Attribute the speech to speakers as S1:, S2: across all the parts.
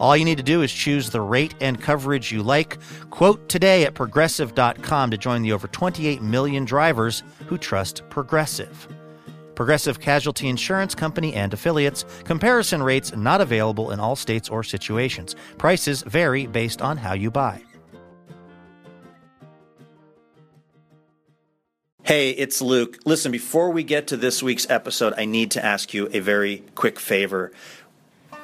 S1: All you need to do is choose the rate and coverage you like. Quote today at progressive.com to join the over 28 million drivers who trust Progressive. Progressive Casualty Insurance Company and affiliates. Comparison rates not available in all states or situations. Prices vary based on how you buy.
S2: Hey, it's Luke. Listen, before we get to this week's episode, I need to ask you a very quick favor.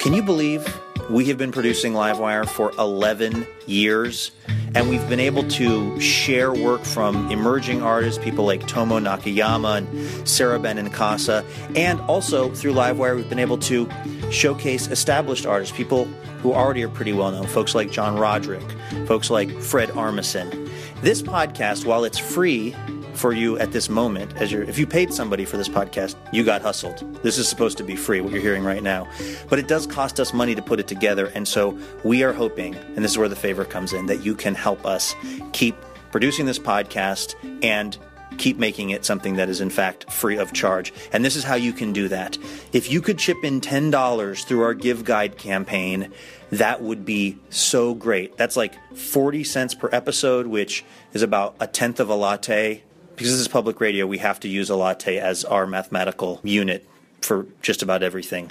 S2: Can you believe we have been producing Livewire for 11 years? And we've been able to share work from emerging artists, people like Tomo Nakayama and Sara Benincasa. And also through Livewire, we've been able to showcase established artists, people who already are pretty well known, folks like John Roderick, folks like Fred Armisen. This podcast, while it's free, for you at this moment as you're if you paid somebody for this podcast you got hustled. This is supposed to be free what you're hearing right now. But it does cost us money to put it together and so we are hoping and this is where the favor comes in that you can help us keep producing this podcast and keep making it something that is in fact free of charge. And this is how you can do that. If you could chip in $10 through our give guide campaign that would be so great. That's like 40 cents per episode which is about a tenth of a latte because this is public radio, we have to use a latte as our mathematical unit for just about everything.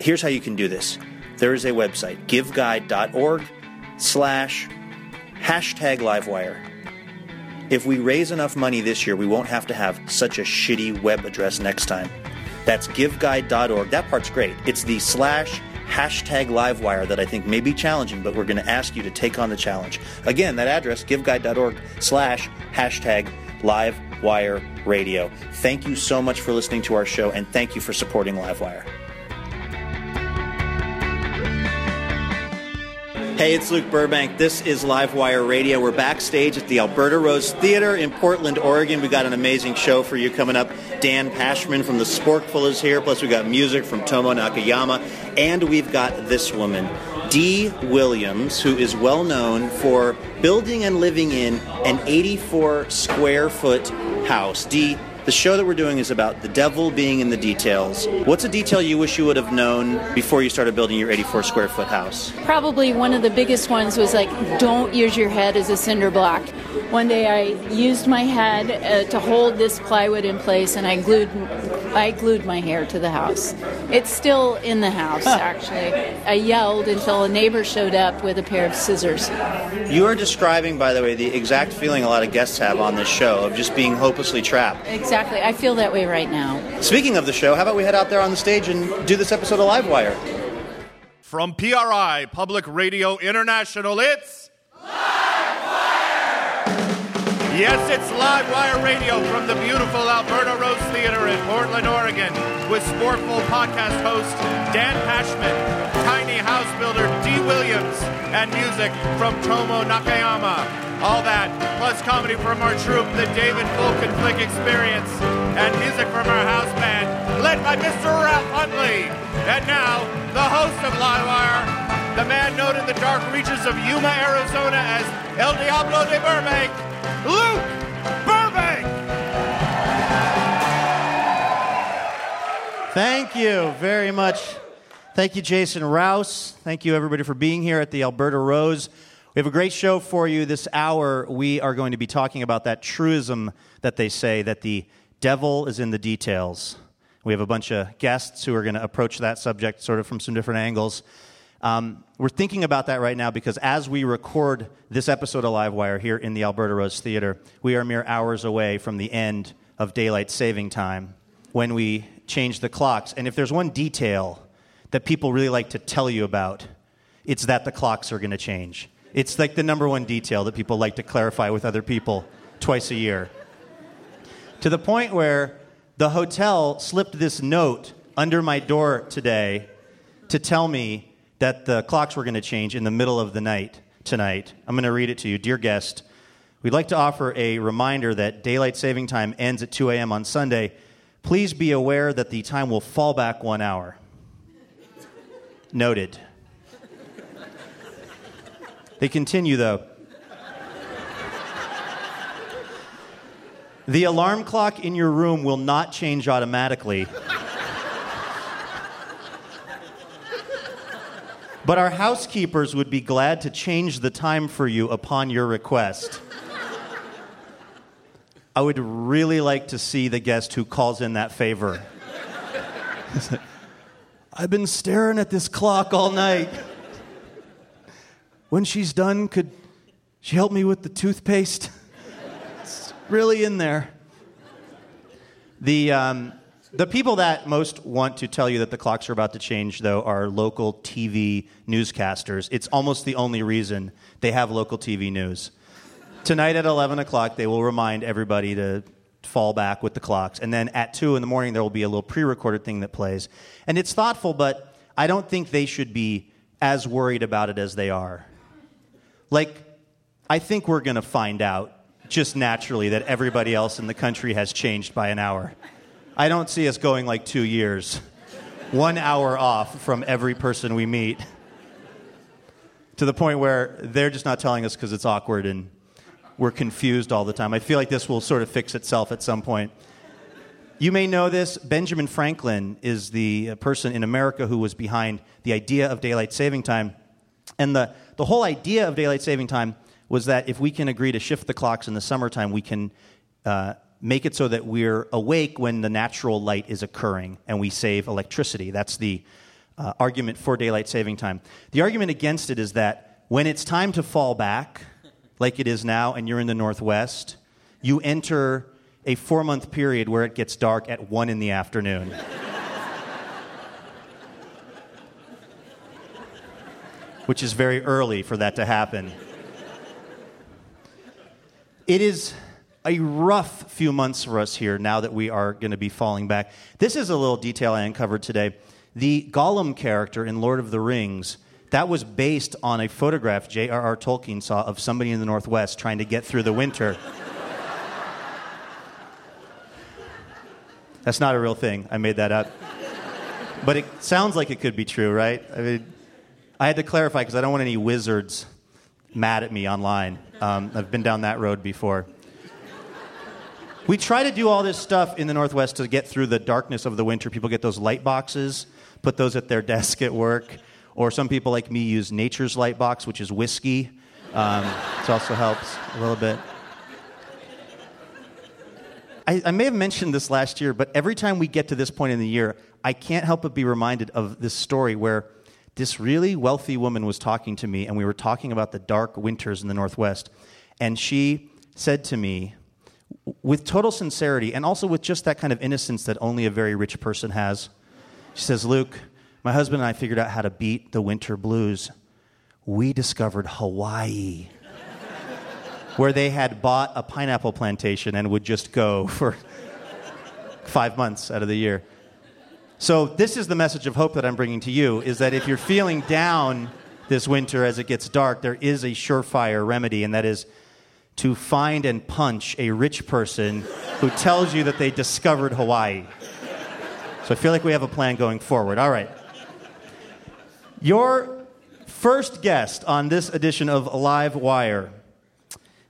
S2: Here's how you can do this. There is a website, giveguide.org slash hashtag livewire. If we raise enough money this year, we won't have to have such a shitty web address next time. That's giveguide.org. That part's great. It's the slash hashtag livewire that I think may be challenging, but we're going to ask you to take on the challenge. Again, that address, giveguide.org slash hashtag Livewire Radio. Thank you so much for listening to our show, and thank you for supporting Livewire. Hey, it's Luke Burbank. This is Livewire Radio. We're backstage at the Alberta Rose Theater in Portland, Oregon. We got an amazing show for you coming up. Dan Pashman from the Sporkful is here. Plus, we got music from Tomo Nakayama, and we've got this woman, Dee Williams, who is well known for building and living in an 84 square foot house. D. the show that we're doing is about the devil being in the details. What's a detail you wish you would have known before you started building your 84 square foot house?
S3: Probably one of the biggest ones was like, don't use your head as a cinder block. One day I used my head uh, to hold this plywood in place and I glued I glued my hair to the house. It's still in the house, actually. I yelled until a neighbor showed up with a pair of scissors.
S2: You are describing, by the way, the exact feeling a lot of guests have on this show of just being hopelessly trapped.
S3: Exactly. I feel that way right now.
S2: Speaking of the show, how about we head out there on the stage and do this episode of Livewire?
S4: From PRI, Public Radio International, it's. Yes, it's live wire Radio from the beautiful Alberta Rose Theater in Portland, Oregon, with Sporkful podcast host Dan Pashman, tiny house builder Dee Williams, and music from Tomo Nakayama. All that, plus comedy from our troupe, the David Fulkin Flick Experience, and music from our house band, led by Mr. Ralph Huntley. And now, the host of Livewire, the man known in the dark reaches of Yuma, Arizona as El Diablo de Burbank, Luke Burbank.
S1: Thank you very much. Thank you, Jason Rouse. Thank you, everybody, for being here at the Alberta Rose. We have a great show for you this hour. We are going to be talking about that truism that they say that the devil is in the details. We have a bunch of guests who are going to approach that subject sort of from some different angles.
S2: Um, we're thinking about that right now because as we record this episode of Livewire here in the Alberta Rose Theater, we are mere hours away from the end of daylight saving time when we change the clocks. And if there's one detail that people really like to tell you about, it's that the clocks are going to change. It's like the number one detail that people like to clarify with other people twice a year. To the point where the hotel slipped this note under my door today to tell me that the clocks were going to change in the middle of the night tonight. I'm going to read it to you. Dear guest, we'd like to offer a reminder that daylight saving time ends at 2 a.m. on Sunday. Please be aware that the time will fall back one hour. Noted. They continue, though. The alarm clock in your room will not change automatically. But our housekeepers would be glad to change the time for you upon your request. I would really like to see the guest who calls in that favor. I've been staring at this clock all night. When she's done, could she help me with the toothpaste? It's really in there. The, um, the people that most want to tell you that the clocks are about to change, though, are local TV newscasters. It's almost the only reason they have local TV news. Tonight at 11 o'clock, they will remind everybody to fall back with the clocks. And then at 2 in the morning, there will be a little pre recorded thing that plays. And it's thoughtful, but I don't think they should be as worried about it as they are. Like, I think we're going to find out just naturally that everybody else in the country has changed by an hour. I don't see us going like two years, one hour off from every person we meet, to the point where they're just not telling us because it's awkward and we're confused all the time. I feel like this will sort of fix itself at some point. You may know this. Benjamin Franklin is the person in America who was behind the idea of daylight saving time. And the, the whole idea of daylight saving time was that if we can agree to shift the clocks in the summertime, we can uh, make it so that we're awake when the natural light is occurring and we save electricity. That's the uh, argument for daylight saving time. The argument against it is that when it's time to fall back, like it is now, and you're in the Northwest, you enter a four month period where it gets dark at one in the afternoon. Which is very early for that to happen. It is a rough few months for us here now that we are going to be falling back. This is a little detail I uncovered today. The Gollum character in Lord of the Rings that was based on a photograph J.R.R. Tolkien saw of somebody in the Northwest trying to get through the winter. That's not a real thing. I made that up. But it sounds like it could be true, right? I mean, I had to clarify because I don't want any wizards mad at me online. Um, I've been down that road before. We try to do all this stuff in the Northwest to get through the darkness of the winter. People get those light boxes, put those at their desk at work. Or some people like me use Nature's Light Box, which is whiskey. Um, it also helps a little bit. I, I may have mentioned this last year, but every time we get to this point in the year, I can't help but be reminded of this story where this really wealthy woman was talking to me, and we were talking about the dark winters in the Northwest. And she said to me, with total sincerity, and also with just that kind of innocence that only a very rich person has, she says, Luke, my husband and I figured out how to beat the winter blues. We discovered Hawaii, where they had bought a pineapple plantation and would just go for five months out of the year. So this is the message of hope that I'm bringing to you: is that if you're feeling down this winter as it gets dark, there is a surefire remedy, and that is to find and punch a rich person who tells you that they discovered Hawaii. So I feel like we have a plan going forward. All right. Your first guest on this edition of Live Wire.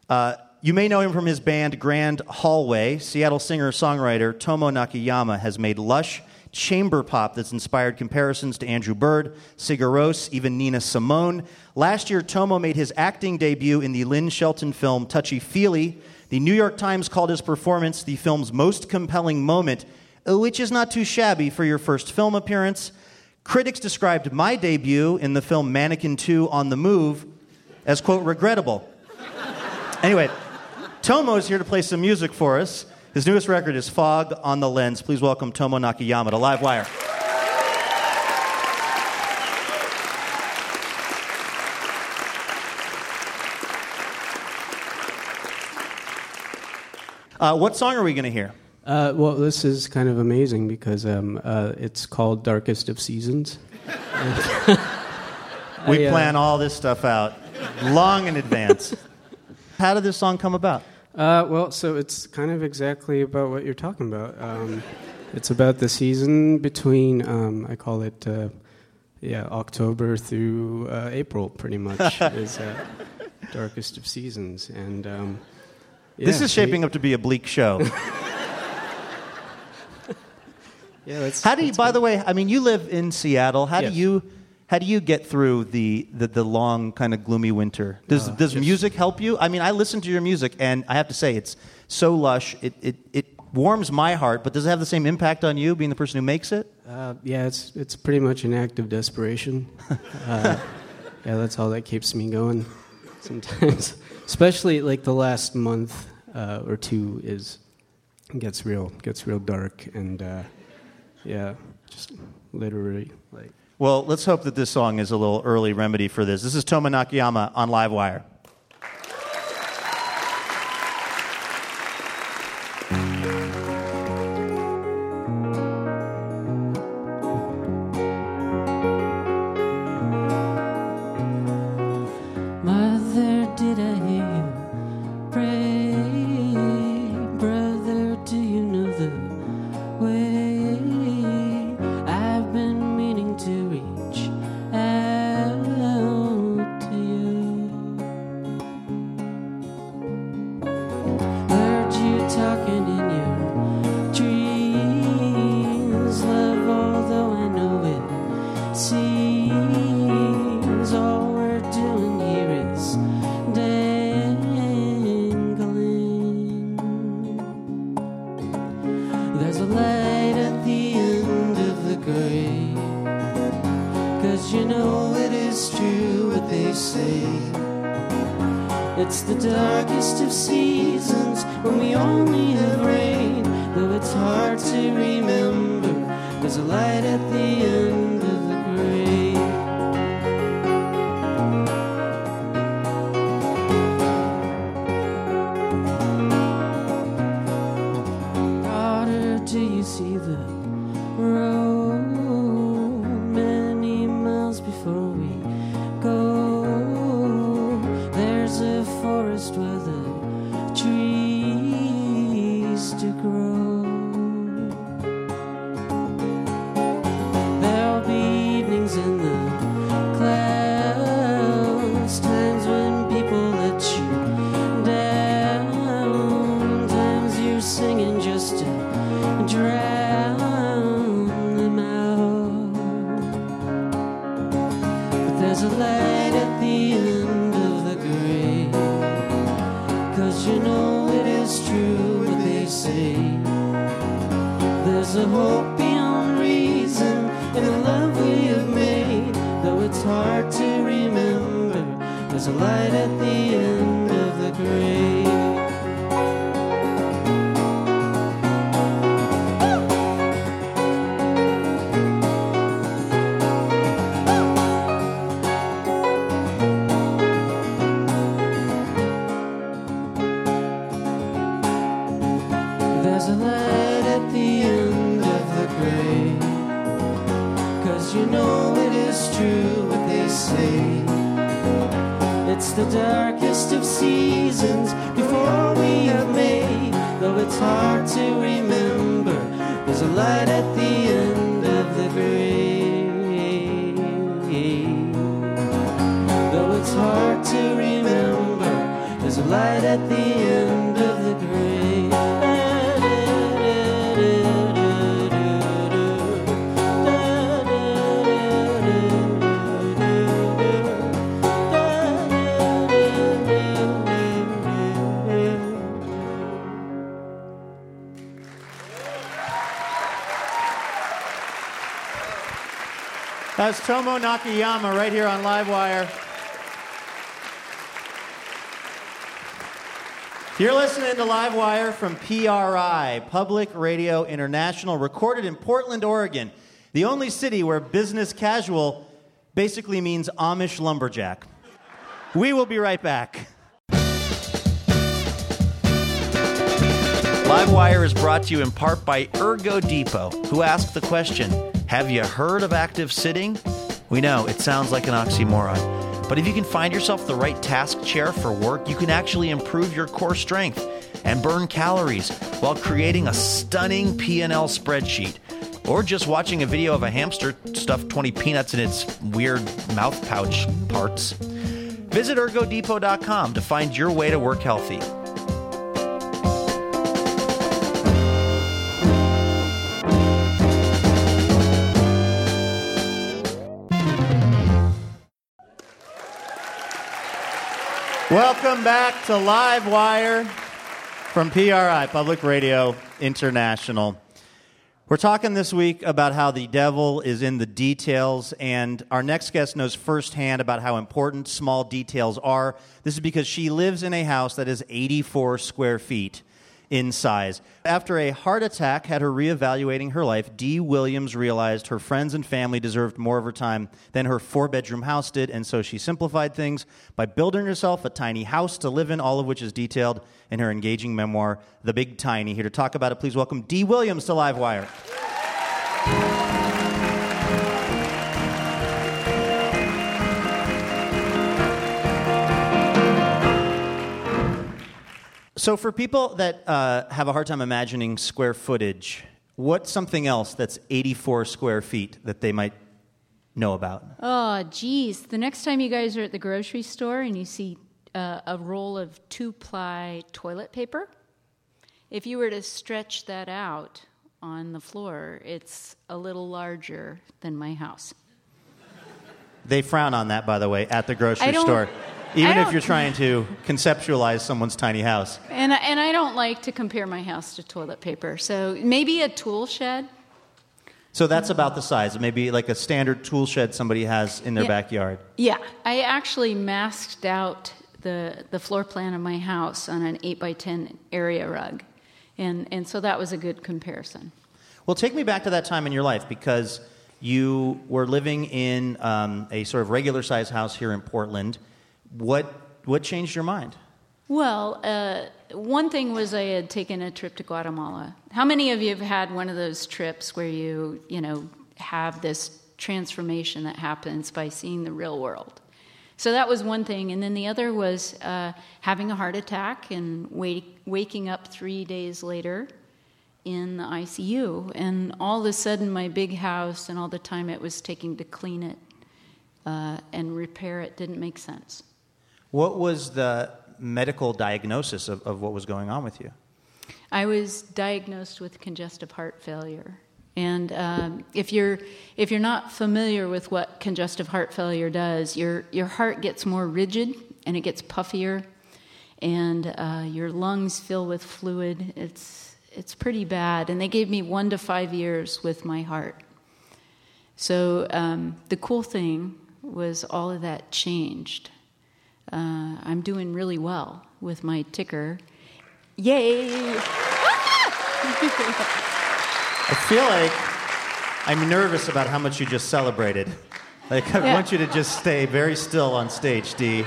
S2: Uh, you may know him from his band Grand Hallway. Seattle singer songwriter Tomo Nakayama has made lush chamber pop that's inspired comparisons to Andrew Bird, Sigur Rós, even Nina Simone. Last year, Tomo made his acting debut in the Lynn Shelton film Touchy Feely. The New York Times called his performance the film's most compelling moment, which is not too shabby for your first film appearance. Critics described my debut in the film Mannequin 2 on the Move as, quote, regrettable. anyway, Tomo is here to play some music for us. His newest record is Fog on the Lens. Please welcome Tomo Nakayama to Live Wire. Uh, what song are we going to hear?
S5: Uh, well, this is kind of amazing because um, uh, it's called Darkest of Seasons.
S2: We
S5: uh,
S2: plan all this stuff out long in advance. How did this song come about?
S5: Uh, well, so it's kind of exactly about what you're talking about. Um, it's about the season between, um, I call it, uh, yeah, October through uh, April, pretty much, is uh, Darkest of Seasons. And um,
S2: this is shaping
S5: we-
S2: up to be a bleak show.
S5: Yeah, that's,
S2: How do you? By
S5: good.
S2: the way, I mean you live in Seattle. How
S5: Yes.
S2: do you? How do you get through the, the, the long kind of gloomy winter? Does
S5: Uh,
S2: does music help you? I mean, I listen to your music, and I have to say it's so lush. It it it warms my heart. But does it have the same impact on you, being the person who makes it?
S5: Uh, yeah, it's it's pretty much an act of desperation. Uh, yeah, that's all that keeps me going. Sometimes, especially like the last month uh, or two, is gets real gets real dark, and uh, yeah, just literally like.
S2: Well, let's hope that this song is a little early remedy for this. This is Tomo Nakayama on Live
S6: It's the darkest of seasons when we only have There's a light at the end of the grave. Cause you know it is true what they say. It's the darkest of seasons before we have made. Though it's hard to remember, there's a light at the end of the grave. Though it's hard to remember, there's a light at the end
S2: Tomo Nakayama right here on Livewire. You're listening to Livewire from PRI, Public Radio International, recorded in Portland, Oregon, the only city where business casual basically means Amish lumberjack. We will be right back. Livewire is brought to you in part by Ergo Depot, who asked the question Have you heard of active sitting? We know it sounds like an oxymoron, but if you can find yourself the right task chair for work, you can actually improve your core strength and burn calories while creating a stunning P&L spreadsheet. Or just watching a video of a hamster stuff 20 peanuts in its weird mouth pouch parts. Visit ergodepot.com to find your way to work healthy. Welcome back to Live Wire from PRI, Public Radio International. We're talking this week about how the devil is in the details, and our next guest knows firsthand about how important small details are. This is because she lives in a house that is 84 square feet in size. After a heart attack had her reevaluating her life, Dee Williams realized her friends and family deserved more of her time than her four bedroom house did, and so she simplified things by building herself a tiny house to live in, all of which is detailed in her engaging memoir, The Big Tiny. Here to talk about it, please welcome Dee Williams to Livewire. So, for people that uh, have a hard time imagining square footage, what's something else that's 84 square feet that they might know about?
S3: Oh, geez. The next time you guys are at the grocery store and you see uh, a roll of two ply toilet paper, if you were to stretch that out on the floor, it's a little larger than my house.
S2: They frown on that, by the way, at the grocery store, even if you're trying to conceptualize someone's tiny house.
S3: And, I- and I don't like to compare my house to toilet paper. So maybe a tool shed.
S2: So that's about the size. Maybe like a standard tool shed somebody has in their
S3: Yeah.
S2: backyard.
S3: Yeah, I actually masked out the, the floor plan of my house on an 8 by 10 area rug. And, and so that was a good comparison.
S2: Well, take me back to that time in your life because you were living in um, a sort of regular sized house here in Portland. What, what changed your mind?
S3: Well, uh, one thing was I had taken a trip to Guatemala. How many of you have had one of those trips where you, you know, have this transformation that happens by seeing the real world? So that was one thing, and then the other was uh, having a heart attack and wake, waking up three days later in the ICU, and all of a sudden my big house and all the time it was taking to clean it uh, and repair it didn't make sense.
S2: What was the medical diagnosis of, of what was going on with you?
S3: I was diagnosed with congestive heart failure. And um, if you're if you're not familiar with what congestive heart failure does, your your heart gets more rigid and it gets puffier, and uh, your lungs fill with fluid. It's it's pretty bad. And they gave me one to five years with my heart. So um, the cool thing was all of that changed. Uh, I'm doing really well with my ticker. Yay!
S2: I feel like I'm nervous about how much you just celebrated. Like, I
S3: Yeah.
S2: want you to just stay very still on stage, Dee.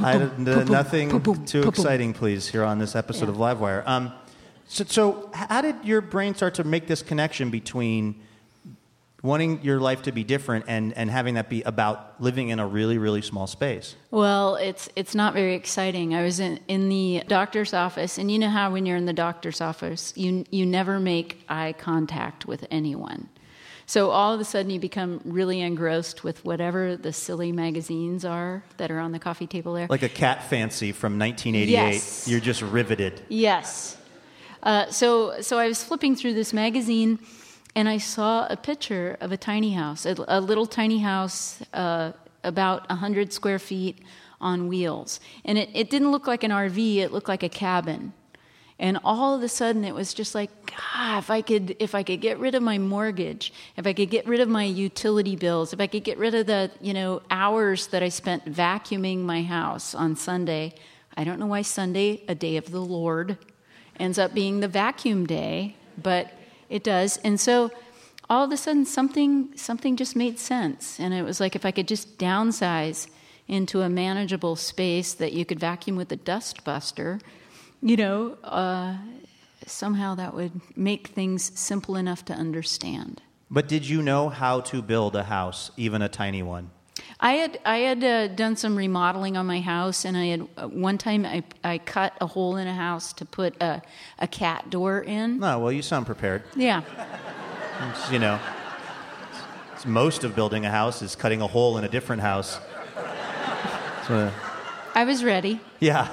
S2: I, n- nothing too exciting, please, here on this episode of Livewire. Um, so, so, how did your brain start to make this connection between wanting your life to be different and, and having that be about living in a really, really small space?
S3: Well, it's it's not very exciting. I was in, in the doctor's office, and you know how when you're in the doctor's office, you you never make eye contact with anyone. So all of a sudden, you become really engrossed with whatever the silly magazines are that are on the coffee table there.
S2: Like a cat fancy from 1988.
S3: Yes.
S2: You're just riveted.
S3: Yes. Uh, so, so I was flipping through this magazine, and I saw a picture of a tiny house, a, a little tiny house, uh, about hundred square feet on wheels, and it, it didn't look like an RV; it looked like a cabin. And all of a sudden it was just like, God, if I could if I could get rid of my mortgage, if I could get rid of my utility bills, if I could get rid of the, you know, hours that I spent vacuuming my house on Sunday. I don't know why Sunday, a day of the Lord, ends up being the vacuum day, but it does. And so all of a sudden something something just made sense. And it was like if I could just downsize into a manageable space that you could vacuum with a dust buster, you know, uh, somehow that would make things simple enough to understand.
S2: But did you know how to build a house, even a tiny one?
S3: I had I had uh, done some remodeling on my house, and I had uh, one time I, I cut a hole in a house to put a, a cat door in.
S2: No, well, you sound prepared.
S3: Yeah,
S2: It's, you know, it's most of building a house is cutting a hole in a different house. So,
S3: I was ready.
S2: yeah.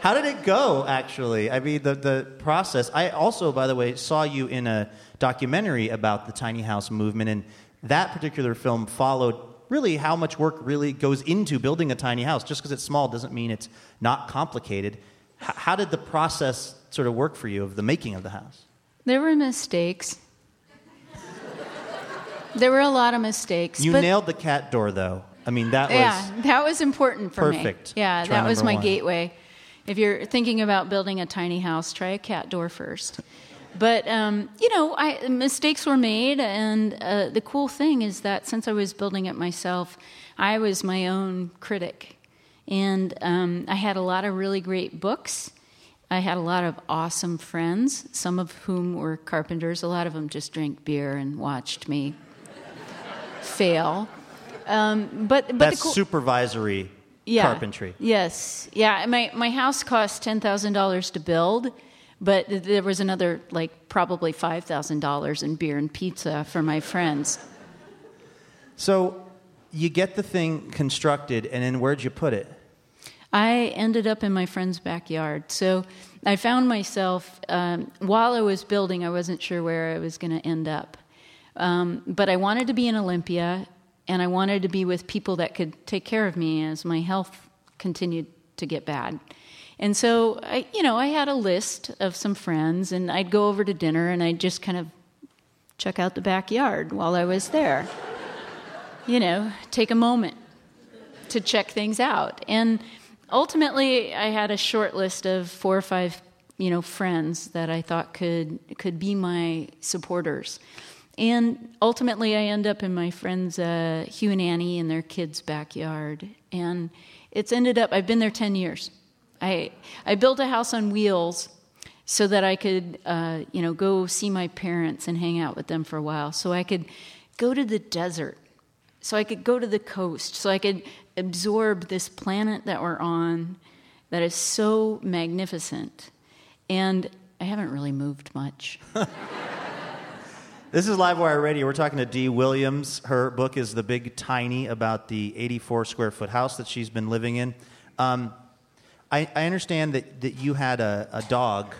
S2: How did it go, actually? I mean, the, the process. I also, by the way, saw you in a documentary about the tiny house movement, and that particular film followed really how much work really goes into building a tiny house. Just because it's small doesn't mean it's not complicated. H- how did the process sort of work for you of the making of the house?
S3: There were mistakes. there were a lot of mistakes.
S2: You nailed the cat door, though. I mean, that was.
S3: yeah, that was important for
S2: Perfect.
S3: me. Yeah,
S2: Try
S3: that was my
S2: one.
S3: gateway. If you're thinking about building a tiny house, try a cat door first. But um, you know, I, mistakes were made, and uh, the cool thing is that since I was building it myself, I was my own critic, and um, I had a lot of really great books. I had a lot of awesome friends, some of whom were carpenters. A lot of them just drank beer and watched me fail. Um, but but
S2: That's
S3: the cool,
S2: supervisory carpentry.
S3: Yes, yeah. My my house cost ten thousand dollars to build, but there was another like probably five thousand dollars in beer and pizza for my friends.
S2: So you get the thing constructed, and then where'd you put it?
S3: I ended up in my friend's backyard. So I found myself um, while I was building. I wasn't sure where I was going to end up, um, but I wanted to be in Olympia, and I wanted to be with people that could take care of me as my health continued to get bad. And so I, you know, I had a list of some friends, and I'd go over to dinner, and I'd just kind of check out the backyard while I was there. you know, take a moment to check things out. And ultimately, I had a short list of four or five, you know, friends that I thought could could be my supporters. And ultimately, I end up in my friends uh, Hugh and Annie in their kids' backyard, and it's ended up. I've been there ten years. I I built a house on wheels so that I could, uh, you know, go see my parents and hang out with them for a while. So I could go to the desert so I could go to the coast, so I could absorb this planet that we're on that is so magnificent. And I haven't really moved much.
S2: This is Livewire Radio. We're talking to Dee Williams. Her book is The Big Tiny about the 84 square foot house that she's been living in. Um, I, I understand that, that you had a, a dog,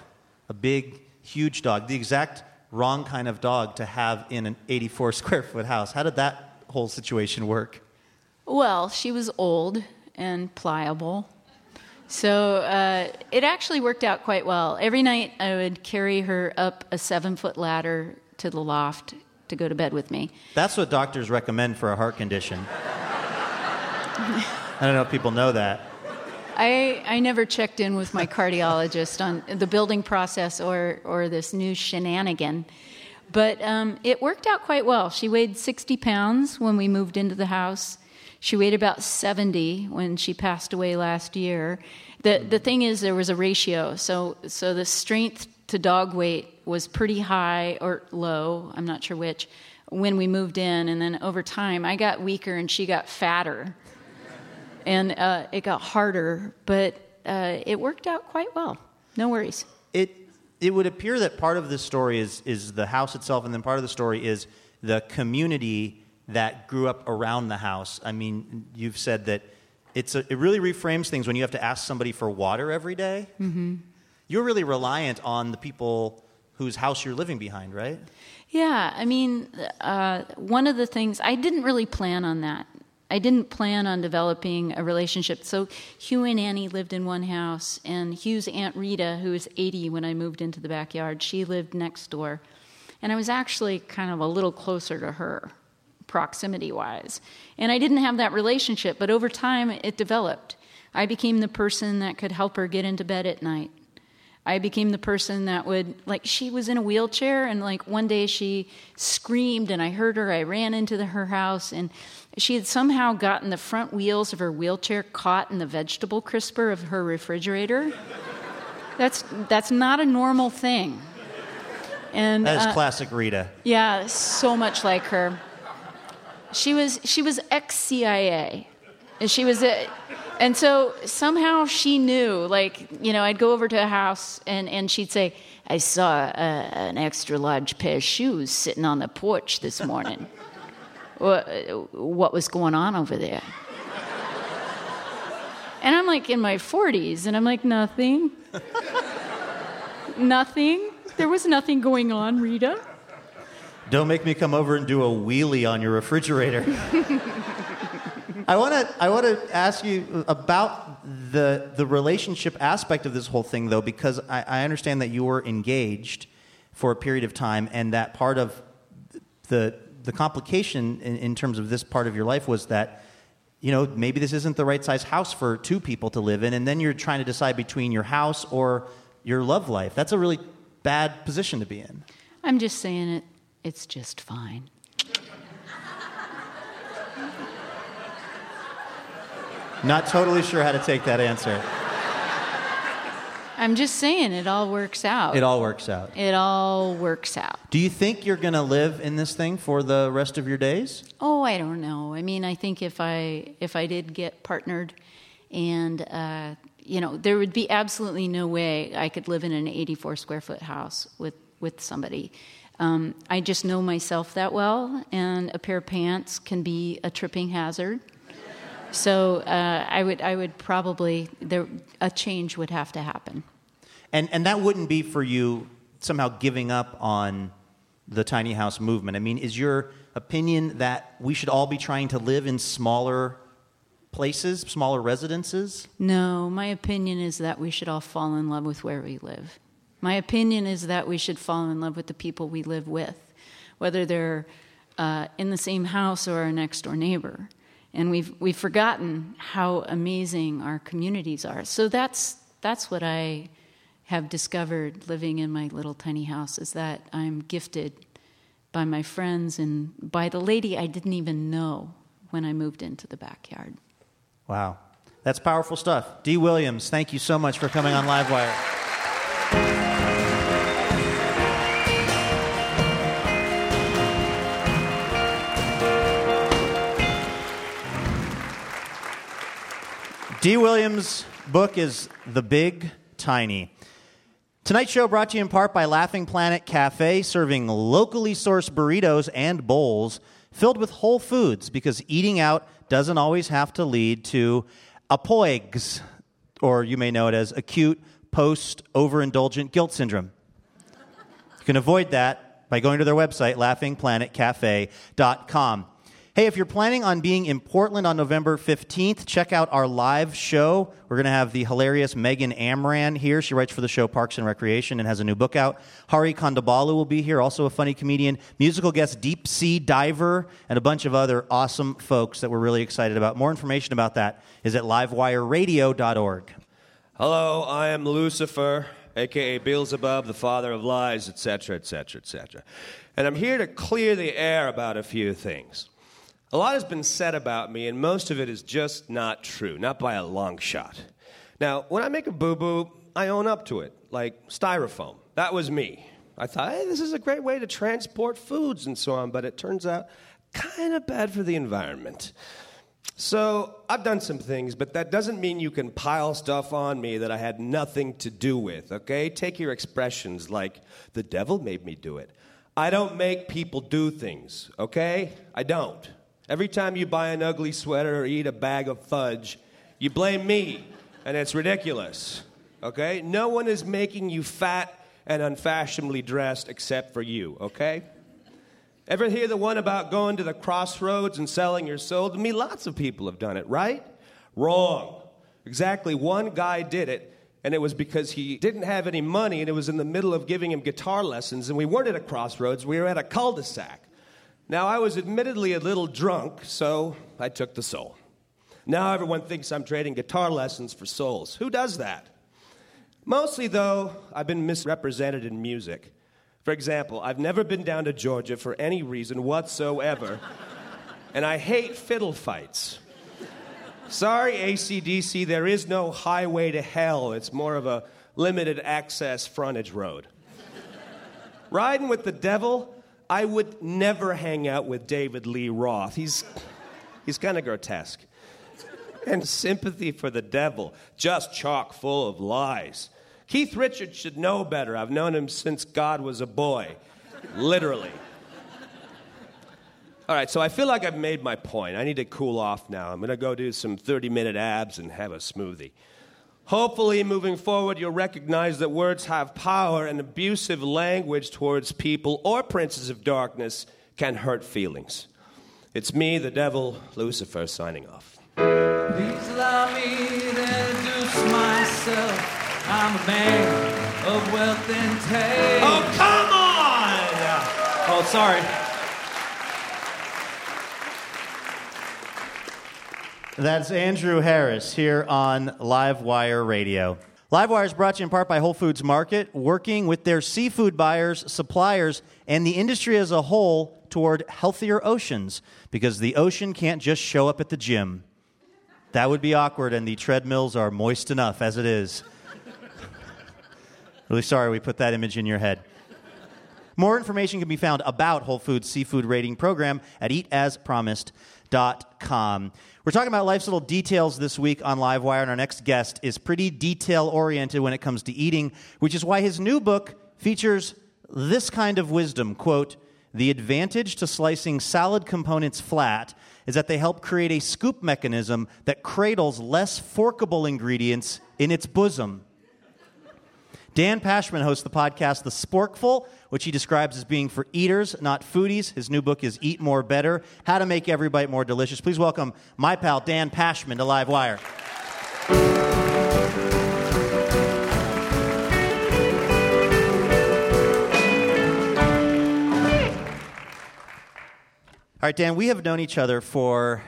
S2: a big, huge dog, the exact wrong kind of dog to have in an 84 square foot house. How did that whole situation work?
S3: Well, she was old and pliable. So uh, it actually worked out quite well. Every night I would carry her up a seven foot ladder to the loft to go to bed with me.
S2: That's what doctors recommend for a heart condition. I don't know if people know that.
S3: I, I never checked in with my cardiologist on the building process or, or this new shenanigan. But um, it worked out quite well. She weighed 60 pounds when we moved into the house. She weighed about 70 when she passed away last year. The, the thing is, there was a ratio. So, so the strength to dog weight was pretty high or low, I'm not sure which, when we moved in. And then over time, I got weaker and she got fatter and uh, it got harder, but uh, it worked out quite well. No worries.
S2: It it would appear that part of this story is is the house itself, and then part of the story is the community that grew up around the house. I mean, you've said that it's a, it really reframes things when you have to ask somebody for water every day.
S3: Mm-hmm.
S2: You're really reliant on the people whose house you're living behind, right?
S3: Yeah, I mean, uh, one of the things I didn't really plan on that. I didn't plan on developing a relationship. So Hugh and Annie lived in one house, and Hugh's Aunt Rita, who was 80 when I moved into the backyard, she lived next door. And I was actually kind of a little closer to her, proximity wise. And I didn't have that relationship, but over time it developed. I became the person that could help her get into bed at night. I became the person that would, like, she was in a wheelchair, and like one day she screamed, and I heard her. I ran into the, her house, and she had somehow gotten the front wheels of her wheelchair caught in the vegetable crisper of her refrigerator. That's, that's not a normal thing. And,
S2: That is
S3: uh,
S2: classic Rita.
S3: yeah, so much like her. She was she was ex CIA, and she was a, and so somehow she knew. Like you know, I'd go over to a house and and she'd say, "I saw uh, an extra large pair of shoes sitting on the porch this morning. what was going on over there?" And I'm like in my 40s, and I'm like, nothing. nothing. There was nothing going on, Rita.
S2: Don't make me come over and do a wheelie on your refrigerator. I want to I want to ask you about the the relationship aspect of this whole thing, though, because I, I understand that you were engaged for a period of time, and that part of the the complication in, in terms of this part of your life was that you know maybe this isn't the right size house for two people to live in, and then you're trying to decide between your house or your love life. That's a really bad position to be in.
S3: I'm just saying it. It's just fine.
S2: Not totally sure how to take that answer.
S3: I'm just saying it all works out.
S2: It all works out.
S3: It all works out.
S2: Do you think you're going to live in this thing for the rest of your days?
S3: Oh, I don't know. I mean, I think if I if I did get partnered, and uh, you know, there would be absolutely no way I could live in an 84 square foot house with with somebody. Um, I just know myself that well, and a pair of pants can be a tripping hazard. So uh, I would I would probably there a change would have to happen.
S2: And and that wouldn't be for you somehow giving up on the tiny house movement. I mean, is your opinion that we should all be trying to live in smaller places, smaller residences?
S3: No, my opinion is that we should all fall in love with where we live. My opinion is that we should fall in love with the people we live with, whether they're uh, in the same house or our next door neighbor. And we've, we've forgotten how amazing our communities are. So that's, that's what I have discovered living in my little tiny house is that I'm gifted by my friends and by the lady I didn't even know when I moved into the backyard.
S2: Wow. That's powerful stuff. Dee Williams, thank you so much for coming on Livewire. Dee Williams' book is The Big Tiny. Tonight's show brought to you in part by Laughing Planet Cafe, serving locally sourced burritos and bowls filled with whole foods because eating out doesn't always have to lead to apoigs, or you may know it as acute post overindulgent guilt syndrome. You can avoid that by going to their website, laughingplanetcafe.com. Hey, if you're planning on being in Portland on November 15th, check out our live show. We're going to have the hilarious Megan Amram here. She writes for the show Parks and Recreation and has a new book out. Hari Kondabolu will be here, also a funny comedian. Musical guest Deep Sea Diver, and a bunch of other awesome folks that we're really excited about. More information about that is at livewireradio.org.
S7: Hello, I am Lucifer, aka Beelzebub, the father of lies, etc., etc., etc. And I'm here to clear the air about a few things. A lot has been said about me, and most of it is just not true, not by a long shot. Now, when I make a boo boo, I own up to it, like styrofoam. That was me. I thought, hey, this is a great way to transport foods and so on, but it turns out kind of bad for the environment. So I've done some things, but that doesn't mean you can pile stuff on me that I had nothing to do with, okay? Take your expressions like, the devil made me do it. I don't make people do things, okay? I don't. Every time you buy an ugly sweater or eat a bag of fudge, you blame me, and it's ridiculous, okay? No one is making you fat and unfashionably dressed except for you, okay? Ever hear the one about going to the crossroads and selling your soul? To me, lots of people have done it, right? Wrong. Exactly one guy did it, and it was because he didn't have any money, and it was in the middle of giving him guitar lessons, and we weren't at a crossroads, we were at a cul de sac. Now, I was admittedly a little drunk, so I took the soul. Now everyone thinks I'm trading guitar lessons for souls. Who does that? Mostly, though, I've been misrepresented in music. For example, I've never been down to Georgia for any reason whatsoever, and I hate fiddle fights. Sorry, ACDC, there is no highway to hell. It's more of a limited access frontage road. Riding with the devil, I would never hang out with David Lee Roth. He's, he's kind of grotesque. And sympathy for the devil, just chock full of lies. Keith Richards should know better. I've known him since God was a boy, literally. All right, so I feel like I've made my point. I need to cool off now. I'm going to go do some 30 minute abs and have a smoothie. Hopefully, moving forward, you'll recognize that words have power and abusive language towards people or princes of darkness can hurt feelings. It's me, the devil, Lucifer, signing off.
S6: Please allow me to introduce myself. I'm a man of wealth and taste.
S7: Oh, come on! Oh, sorry.
S2: That's Andrew Harris here on Livewire Radio. Livewire is brought to you in part by Whole Foods Market, working with their seafood buyers, suppliers, and the industry as a whole toward healthier oceans because the ocean can't just show up at the gym. That would be awkward, and the treadmills are moist enough as it is. really sorry we put that image in your head. More information can be found about Whole Foods Seafood Rating Program at eataspromised.com. We're talking about life's little details this week on Livewire, and our next guest is pretty detail oriented when it comes to eating, which is why his new book features this kind of wisdom quote, the advantage to slicing salad components flat is that they help create a scoop mechanism that cradles less forkable ingredients in its bosom. Dan Pashman hosts the podcast The Sporkful, which he describes as being for eaters, not foodies. His new book is Eat More Better How to Make Every Bite More Delicious. Please welcome my pal Dan Pashman to Live Wire. All right, Dan, we have known each other for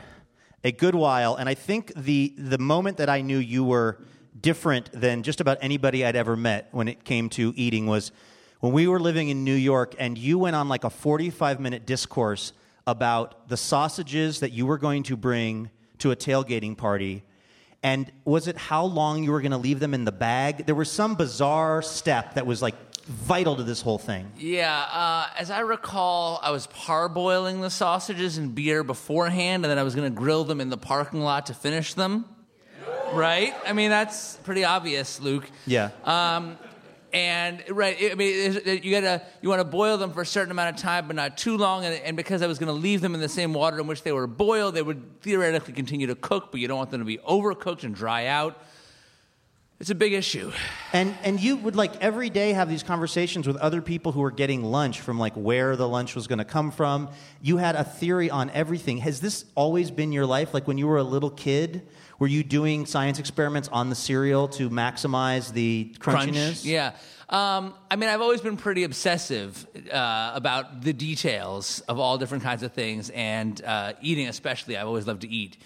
S2: a good while, and I think the, the moment that I knew you were different than just about anybody I'd ever met when it came to eating was when we were living in New York and you went on like a 45 minute discourse about the sausages that you were going to bring to a tailgating party. And was it how long you were going to leave them in the bag? There was some bizarre step that was like vital to this whole thing.
S8: Yeah, uh, as I recall, I was parboiling the sausages in beer beforehand, and then I was going to grill them in the parking lot to finish them. Right? I mean, that's pretty obvious, Luke.
S2: Yeah.
S8: Um, and right, I mean, you gotta you want to boil them for a certain amount of time, but not too long. And, and because I was going to leave them in the same water in which they were boiled, they would theoretically continue to cook, but you don't want them to be overcooked and dry out. It's a big issue.
S2: And and you would like every day have these conversations with other people who were getting lunch from like where the lunch was going to come from. You had a theory on everything. Has this always been your life? Like when you were a little kid, were you doing science experiments on the cereal to maximize the
S8: Crunch.
S2: crunchiness?
S8: Yeah. Um, I mean, I've always been pretty obsessive uh, about the details of all different kinds of things, and uh, eating especially. I've always loved to eat,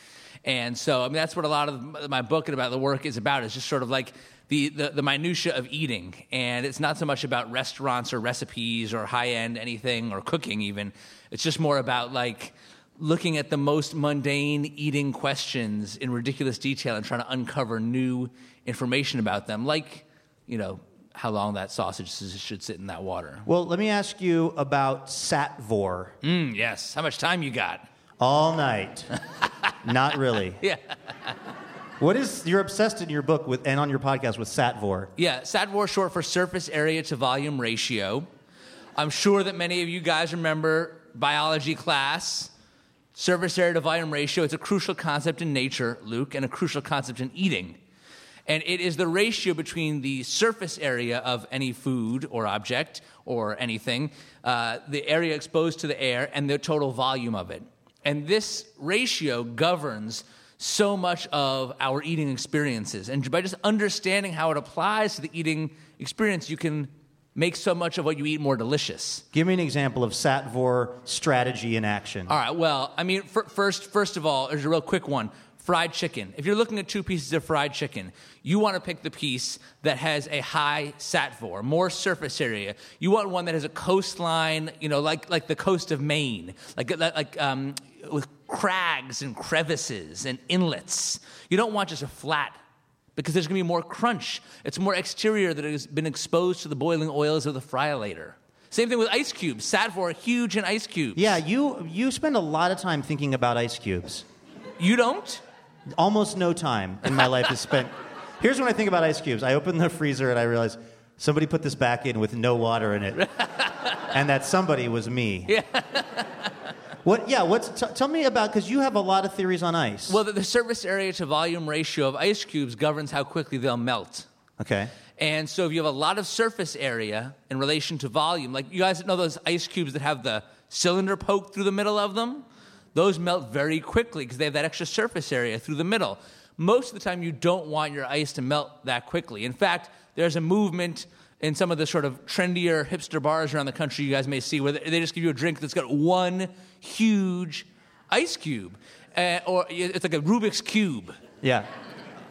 S8: and so I mean that's what a lot of my book and about the work is about. Is just sort of like the, the the minutia of eating, and it's not so much about restaurants or recipes or high end anything or cooking even. It's just more about like looking at the most mundane eating questions in ridiculous detail and trying to uncover new information about them, like you know how long that sausage should sit in that water.
S2: Well, let me ask you about Satvor.
S8: Mm, yes. How much time you got?
S2: All night. Not really.
S8: Yeah.
S2: What is you're obsessed in your book with and on your podcast with Satvor?
S8: Yeah, SATVOR short for surface area to volume ratio. I'm sure that many of you guys remember biology class. Surface area to volume ratio. It's a crucial concept in nature, Luke, and a crucial concept in eating. And it is the ratio between the surface area of any food or object or anything, uh, the area exposed to the air, and the total volume of it. And this ratio governs so much of our eating experiences. And by just understanding how it applies to the eating experience, you can make so much of what you eat more delicious.
S2: Give me an example of Satvor strategy in action.
S8: All right. Well, I mean, fir- first, first of all, there's a real quick one: fried chicken. If you're looking at two pieces of fried chicken, you want to pick the piece that has a high satvor, more surface area. You want one that has a coastline, you know, like like the coast of Maine, like like um, with crags and crevices and inlets. You don't want just a flat because there's going to be more crunch. It's more exterior that has been exposed to the boiling oils of the fryolator. Same thing with ice cubes. Satvor, huge in ice cubes.
S2: Yeah, you you spend a lot of time thinking about ice cubes.
S8: You don't?
S2: Almost no time in my life is spent. Here's when I think about ice cubes. I open the freezer and I realize somebody put this back in with no water in it, and that somebody was me.
S8: Yeah.
S2: What? Yeah. What's? T- tell me about because you have a lot of theories on ice.
S8: Well, the, the surface area to volume ratio of ice cubes governs how quickly they'll melt.
S2: Okay.
S8: And so if you have a lot of surface area in relation to volume, like you guys know those ice cubes that have the cylinder poked through the middle of them, those melt very quickly because they have that extra surface area through the middle. Most of the time, you don't want your ice to melt that quickly. In fact, there's a movement in some of the sort of trendier hipster bars around the country you guys may see where they just give you a drink that's got one huge ice cube, uh, or it's like a Rubik's cube
S2: Yeah.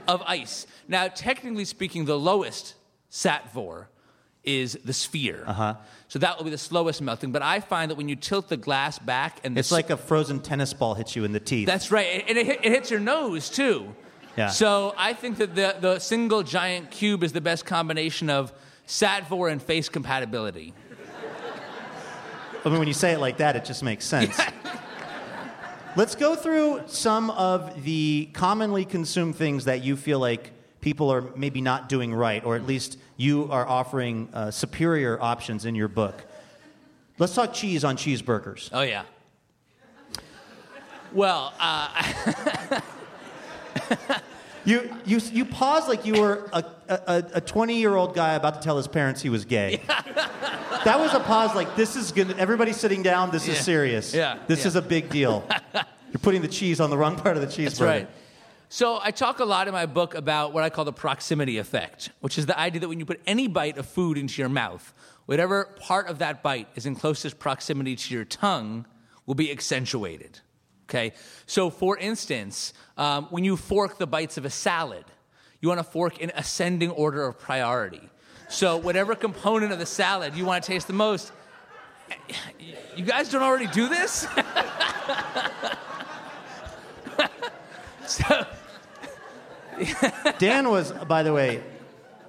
S8: of ice. Now, technically speaking, the lowest Satvor is the sphere.
S2: Uh-huh.
S8: So that will be the slowest melting. But I find that when you tilt the glass back and the
S2: It's like a frozen tennis ball hits you in the teeth.
S8: that's right, and it, it hits your nose too.
S2: Yeah.
S8: So I think that the, the single giant cube is the best combination of Satvor and face compatibility.
S2: I mean, when you say it like that, it just makes sense. Let's go through some of the commonly consumed things that you feel like people are maybe not doing right, or at least you are offering uh, superior options in your book. Let's talk cheese on cheeseburgers.
S8: Oh yeah. Well, uh,
S2: You, you, you paused like you were a, a, a 20 year old guy about to tell his parents he was gay. that was a pause like, this is good. Everybody's sitting down. This
S8: Yeah.
S2: is serious.
S8: Yeah,
S2: This
S8: yeah.
S2: is a big deal. You're putting the cheese on the wrong part of the cheeseburger.
S8: That's right. So I talk a lot in my book about what I call the proximity effect, which is the idea that when you put any bite of food into your mouth, whatever part of that bite is in closest proximity to your tongue will be accentuated. Okay? So, for instance, um, when you fork the bites of a salad, you want to fork in ascending order of priority. So, whatever component of the salad you want to taste the most, you guys don't already do this? so,
S2: Dan was, by the way,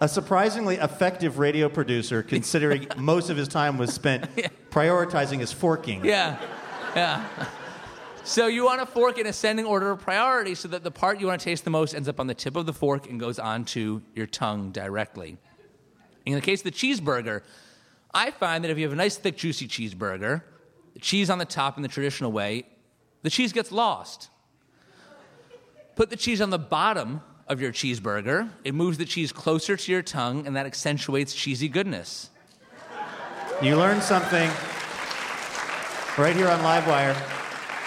S2: a surprisingly effective radio producer, considering most of his time was spent prioritizing his forking.
S8: Yeah, yeah. So you want to fork in ascending order of priority so that the part you want to taste the most ends up on the tip of the fork and goes onto your tongue directly. In the case of the cheeseburger, I find that if you have a nice, thick, juicy cheeseburger, the cheese on the top in the traditional way, the cheese gets lost. Put the cheese on the bottom of your cheeseburger, it moves the cheese closer to your tongue, and that accentuates cheesy goodness.
S2: You learned something right here on Livewire.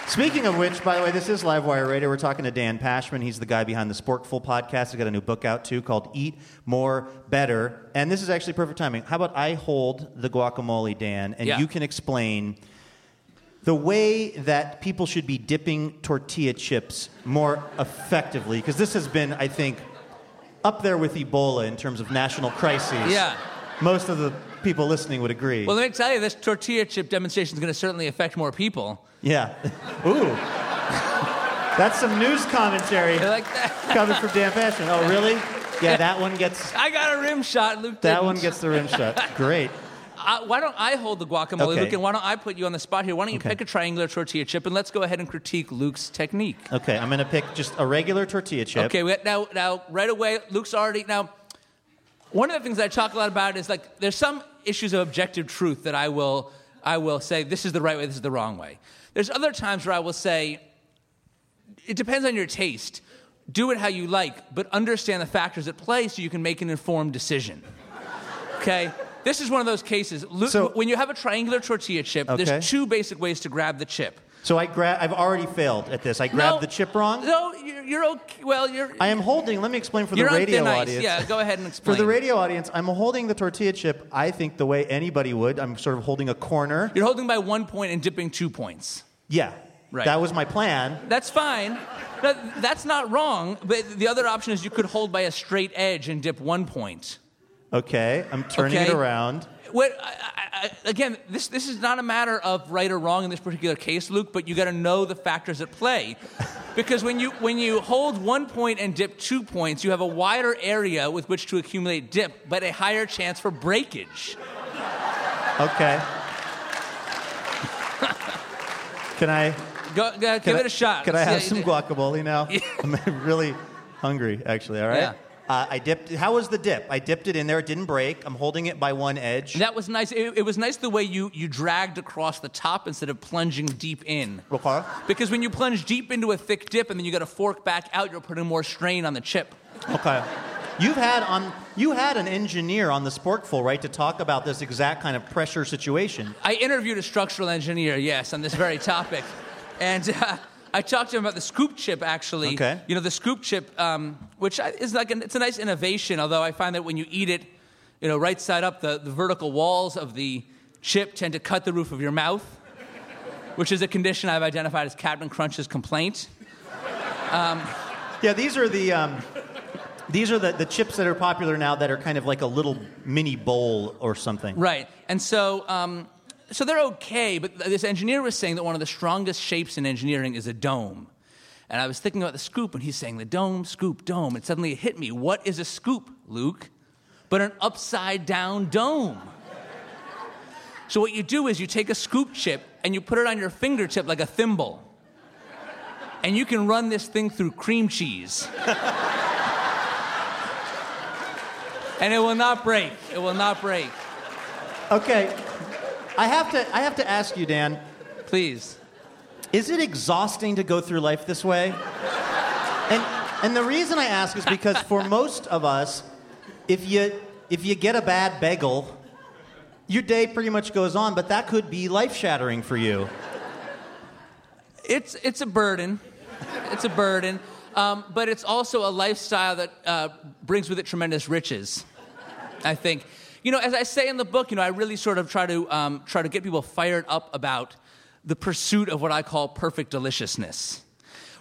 S2: Speaking of which, by the way, this is Livewire Radio. We're talking to Dan Pashman. He's the guy behind the Sporkful podcast. He's got a new book out too called Eat More Better. And this is actually perfect timing. How about I hold the guacamole, Dan, and
S8: Yeah.
S2: you can explain the way that people should be dipping tortilla chips more effectively? Because this has been, I think, up there with Ebola in terms of national crises.
S8: Yeah.
S2: Most of the people listening would agree.
S8: Well, let me tell you, this tortilla chip demonstration is going to certainly affect more people.
S2: Yeah. Ooh. That's some news commentary
S8: like that?
S2: coming from Dan Pashman. Oh, really? Yeah, that one gets
S8: I got a rim shot, Luke.
S2: that
S8: didn't.
S2: one gets the rim shot. Great.
S8: Uh, why don't I hold the guacamole,
S2: Okay.
S8: Luke, and why don't I put you on the spot here? Why don't you
S2: Okay.
S8: pick a triangular tortilla chip, and let's go ahead and critique Luke's technique.
S2: Okay, I'm gonna pick just a regular tortilla chip.
S8: Okay, we, now, now, right away, Luke's already now. One of the things I talk a lot about is like there's some issues of objective truth that I will I will say this is the right way, this is the wrong way. There's other times where I will say it depends on your taste. do it how you like, but understand the factors at play so you can make an informed decision. Okay? This is one of those cases. Lu-
S2: So-
S8: when you have a triangular tortilla chip,
S2: Okay.
S8: there's two basic ways to grab the chip.
S2: So I grab. I've already failed at this. I grabbed
S8: No.
S2: the chip wrong.
S8: No, you're, you're okay. Well, you're.
S2: I am holding. Let me explain for the
S8: you're on
S2: radio
S8: thin ice.
S2: audience.
S8: Yeah, go ahead and explain.
S2: For
S8: explain.
S2: the radio audience, I'm holding the tortilla chip. I think the way anybody would. I'm sort of holding a corner.
S8: You're holding by one point and dipping two points.
S2: Yeah.
S8: Right.
S2: That was my plan.
S8: That's fine. That, that's not wrong. But the other option is you could hold by a straight edge and dip one point.
S2: Okay. I'm turning it around.
S8: What, I, I, again, this, this is not a matter of right or wrong in this particular case, Luke, but you got to know the factors at play. Because when you, when you hold one point and dip two points, you have a wider area with which to accumulate dip, but a higher chance for breakage.
S2: Okay. Can I?
S8: Go, go, give
S2: I-
S8: it a shot.
S2: Can I have some guacamole now? I'm really hungry, actually. All right.
S8: Yeah.
S2: Uh, I dipped. How was the dip? I dipped it in there. It didn't break. I'm holding it by one edge.
S8: That was nice. It, it was nice the way you, you dragged across the top instead of plunging deep in.
S2: Okay.
S8: Because when you plunge deep into a thick dip and then you got to fork back out, you're putting more strain on the chip.
S2: Okay. You've had on you had an engineer on the Sporkful, right, to talk about this exact kind of pressure situation.
S8: I interviewed a structural engineer, yes, on this very topic. And uh, I talked to him about the scoop chip, actually.
S2: Okay.
S8: You know, the scoop chip, um, which is like, an, it's a nice innovation, although I find that when you eat it, you know, right side up, the, the vertical walls of the chip tend to cut the roof of your mouth, which is a condition I've identified as Captain Crunch's complaint. Um,
S2: Yeah, these are the um, these are the, the chips that are popular now that are kind of like a little mini bowl or something.
S8: Right. And so, um, so they're okay, but this engineer was saying that one of the strongest shapes in engineering is a dome. And I was thinking about the scoop, and he's saying the dome, scoop, dome. And suddenly it hit me. What is a scoop, Luke? But an upside down dome. So what you do is you take a scoop chip and you put it on your fingertip like a thimble. And you can run this thing through cream cheese. and it will not break. It will not break.
S2: Okay. I have to I have to ask you, Dan.
S8: Please.
S2: Is it exhausting to go through life this way? And and the reason I ask is because for most of us, if you if you get a bad bagel, your day pretty much goes on, but that could be life shattering for you.
S8: It's it's a burden. It's a burden, um, but it's also a lifestyle that uh, brings with it tremendous riches. I think, you know, as I say in the book, you know, I really sort of try to um, try to get people fired up about the pursuit of what I call perfect deliciousness,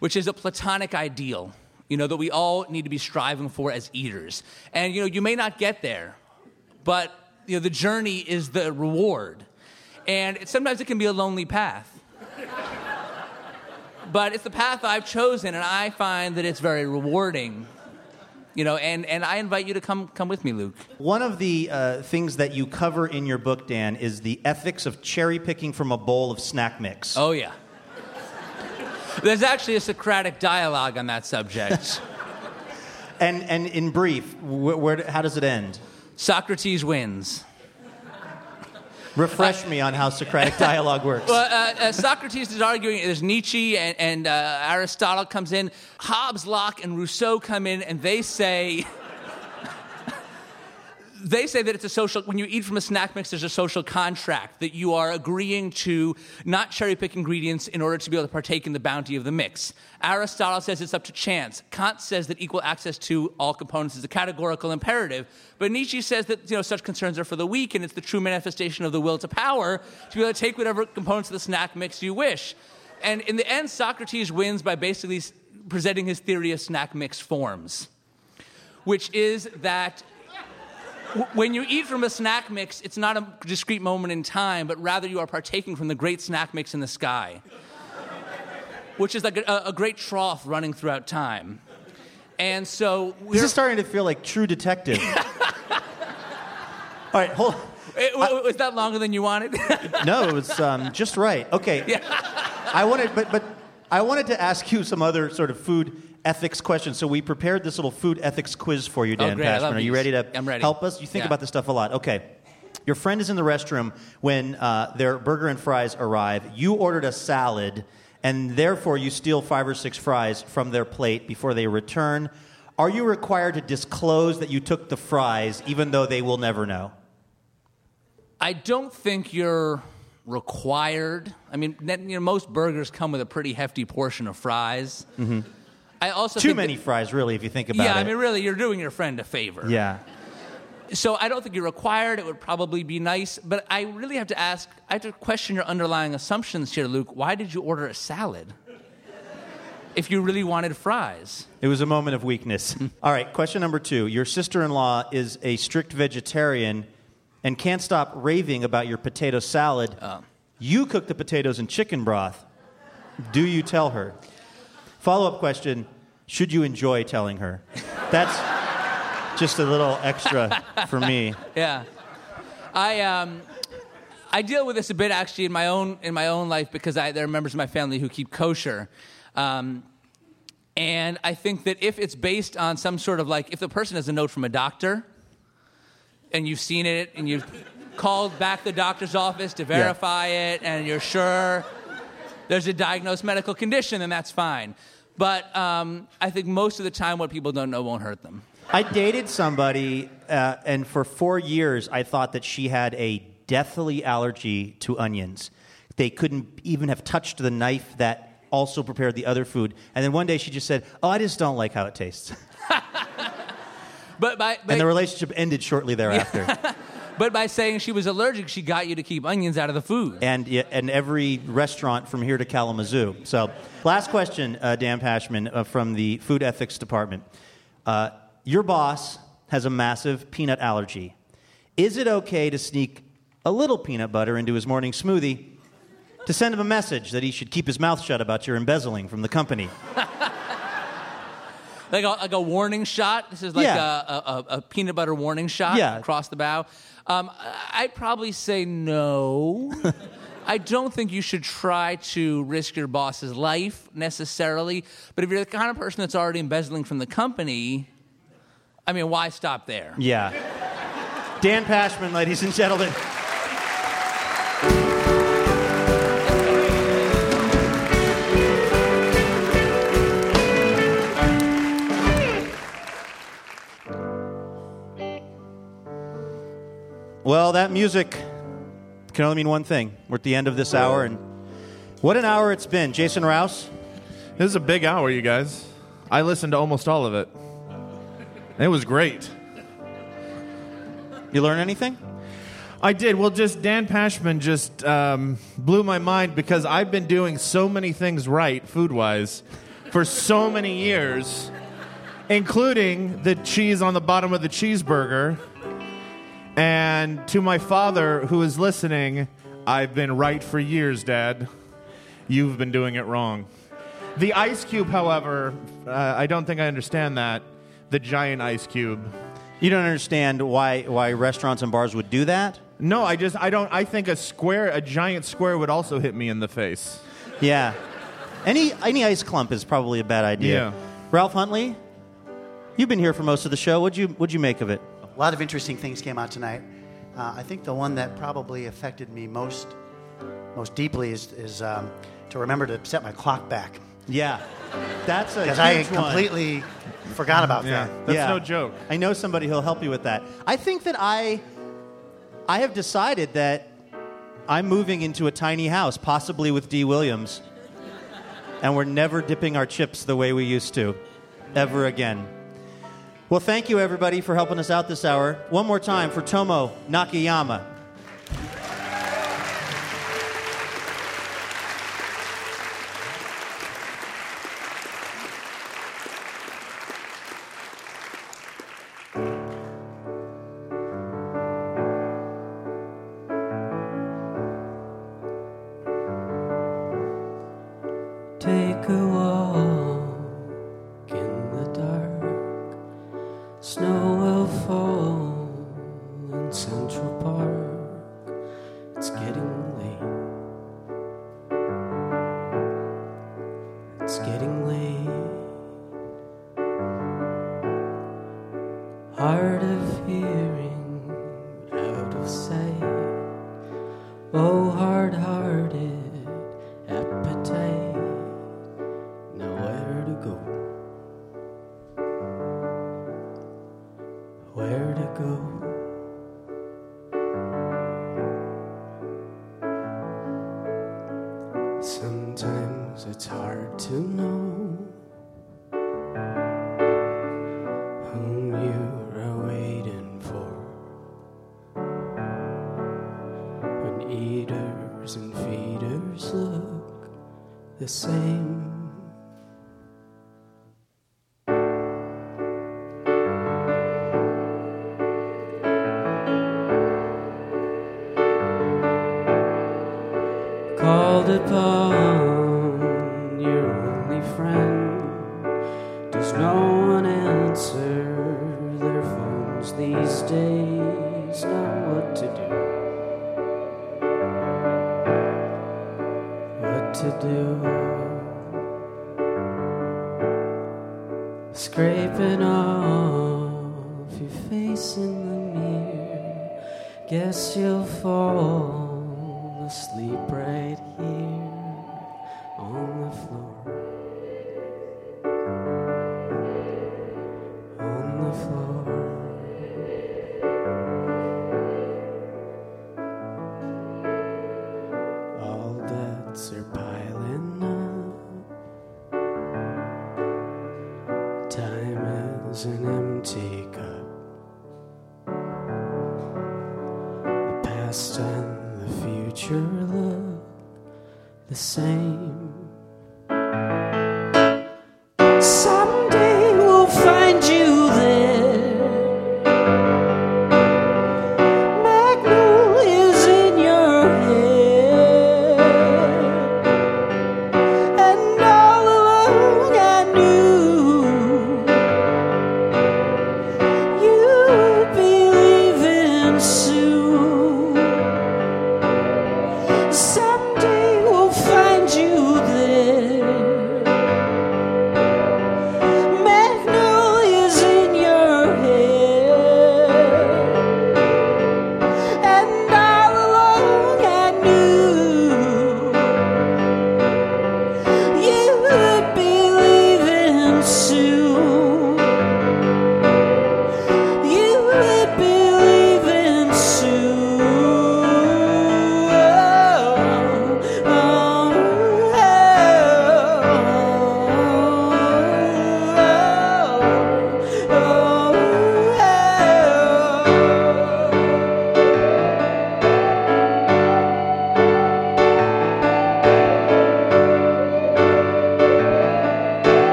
S8: which is a platonic ideal, you know, that we all need to be striving for as eaters. And you know, you may not get there, but you know, the journey is the reward, and it, sometimes it can be a lonely path but it's the path I've chosen, and I find that it's very rewarding. You know, and, and I invite you to come come with me, Luke.
S2: One of the uh, things that you cover in your book, Dan, is the ethics of cherry picking from a bowl of snack mix.
S8: Oh yeah. There's actually a Socratic dialogue on that subject.
S2: And and in brief, wh- where, how does it end?
S8: Socrates wins.
S2: Refresh me on how Socratic dialogue works.
S8: Well, uh, uh, Socrates is arguing. There's Nietzsche and, and uh, Aristotle comes in. Hobbes, Locke, and Rousseau come in, and they say they say that it's a social. When you eat from a snack mix, there's a social contract that you are agreeing to not cherry pick ingredients in order to be able to partake in the bounty of the mix. Aristotle says it's up to chance. Kant says that equal access to all components is a categorical imperative. But Nietzsche says that you know such concerns are for the weak, and it's the true manifestation of the will to power to be able to take whatever components of the snack mix you wish. And in the end, Socrates wins by basically presenting his theory of snack mix forms, which is that when you eat from a snack mix, it's not a discrete moment in time, but rather you are partaking from the great snack mix in the sky, which is like a, a great trough running throughout time. And so
S2: this is starting to feel like True Detective. All right, hold.
S8: It, w- was that longer than you wanted?
S2: No, it was um, just right. Okay. Yeah. I wanted, but but I wanted to ask you some other sort of food ethics questions. So we prepared this little food ethics quiz for you,
S8: Oh,
S2: Dan
S8: great. I
S2: Pashman.
S8: love
S2: Are you
S8: these.
S2: ready to
S8: I'm ready.
S2: help us? You think
S8: Yeah.
S2: about this stuff a lot. Okay. Your friend is in the restroom when uh, their burger and fries arrive. You ordered a salad, and therefore you steal five or six fries from their plate before they return, are you required to disclose that you took the fries even though they will never know?
S8: I don't think you're required. I mean, you know, most burgers come with a pretty hefty portion of fries.
S2: Mm-hmm.
S8: I also
S2: Too many
S8: that-
S2: fries, really, if you think about
S8: yeah,
S2: it.
S8: Yeah, I mean, really, you're doing your friend a favor.
S2: yeah.
S8: So I don't think you're required. It would probably be nice, but I really have to ask. I have to question your underlying assumptions here, Luke. Why did you order a salad? If you really wanted fries.
S2: It was a moment of weakness. All right, question number two. Your sister in law is a strict vegetarian and can't stop raving about your potato salad. Oh. You cook the potatoes in chicken broth. Do you tell her? Follow up question Should you enjoy telling her? That's just a little extra for me.
S8: Yeah, I um, I deal with this a bit actually in my own in my own life because I, there are members of my family who keep kosher, um, and I think that if it's based on some sort of like if the person has a note from a doctor, and you've seen it and you've called back the doctor's office to verify it and you're sure there's a diagnosed medical condition, then that's fine. But um, I think most of the time, what people don't know won't hurt them.
S2: I dated somebody, uh, and for four years, I thought that she had a deathly allergy to onions. They couldn't even have touched the knife that also prepared the other food. And then one day she just said, Oh, I just don't like how it tastes.
S8: But by,
S2: and the relationship ended shortly thereafter.
S8: But by saying she was allergic, she got you to keep onions out of the food.
S2: and, and every restaurant from here to Kalamazoo. So, last question, uh, Dan Pashman uh, from the Food Ethics Department. Uh, your boss has a massive peanut allergy. Is it okay to sneak a little peanut butter into his morning smoothie to send him a message that he should keep his mouth shut about your embezzling from the company?
S8: Like a, like a warning shot. This is like
S2: Yeah.
S8: a, a, a peanut butter warning shot
S2: Yeah.
S8: across the bow. Um, I'd probably say no. I don't think you should try to risk your boss's life necessarily. But if you're the kind of person that's already embezzling from the company, I mean, why stop there?
S2: Yeah. Dan Pashman, ladies and gentlemen. Well, that music can only mean one thing. We're at the end of this hour, and what an hour it's been. Jason Rouse?
S4: This is a big hour, you guys. I listened to almost all of it. It was great.
S2: You learn anything?
S4: I did. Well, just Dan Pashman just um, blew my mind because I've been doing so many things right, food wise, for so many years, including the cheese on the bottom of the cheeseburger. And to my father, who is listening, I've been right for years, Dad. You've been doing it wrong. The ice cube, however, uh, I don't think I understand that. The giant ice cube.
S2: You don't understand why why restaurants and bars would do that?
S4: No, I just I don't. I think a square, a giant square, would also hit me in the face.
S2: Yeah. Any any ice clump is probably a bad idea.
S4: Yeah.
S2: Ralph Huntley, you've been here for most of the show. What'd you what'd you make of it?
S9: A lot of interesting things came out tonight. Uh, I think the one that probably affected me most, most deeply is, is um, to remember to set my clock back.
S2: Yeah, that's a
S9: because I
S2: huge one.
S9: completely forgot about that.
S2: That's yeah. No joke. I know somebody who'll help you with that. I think that I I have decided that I'm moving into a tiny house, possibly with Dee Williams. And we're never dipping our chips the way we used to, ever again. Well, thank you everybody for helping us out this hour. One more time for Tomo Nakayama.
S6: Snow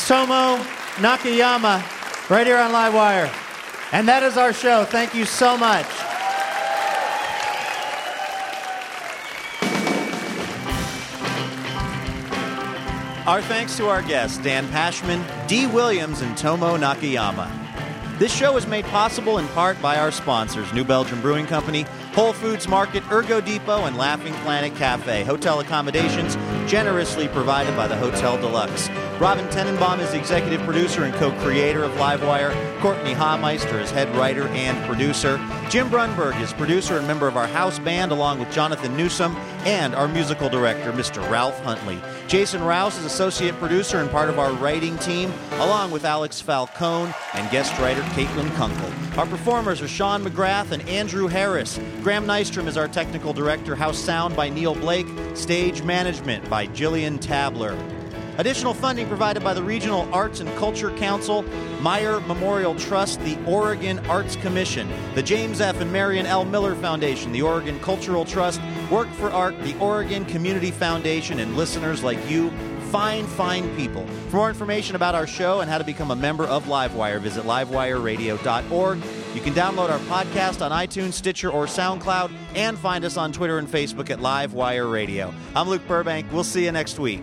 S2: That's Tomo Nakayama right here on Livewire. And that is our show. Thank you so much. Our thanks to our guests, Dan Pashman, Dee Williams, and Tomo Nakayama. This show is made possible in part by our sponsors New Belgium Brewing Company, Whole Foods Market, Ergo Depot, and Laughing Planet Cafe. Hotel accommodations generously provided by the Hotel Deluxe. Robin Tenenbaum is the executive producer and co creator of Livewire. Courtney Hameister is head writer and producer. Jim Brunberg is producer and member of our house band, along with Jonathan Newsom and our musical director, Mr. Ralph Huntley. Jason Rouse is associate producer and part of our writing team, along with Alex Falcone and guest writer Caitlin Kunkel. Our performers are Sean McGrath and Andrew Harris. Graham Nystrom is our technical director. House sound by Neil Blake. Stage management by Jillian Tabler. Additional funding provided by the Regional Arts and Culture Council, Meyer Memorial Trust, the Oregon Arts Commission, the James F. and Marion L. Miller Foundation, the Oregon Cultural Trust, Work for Art, the Oregon Community Foundation, and listeners like you
S10: Fine, fine people. For more information about our show and how to become a member of Livewire, visit livewireradio.org. You can download our podcast on iTunes, Stitcher, or SoundCloud, and find us on Twitter and Facebook at Livewire Radio. I'm Luke Burbank. We'll see you next week.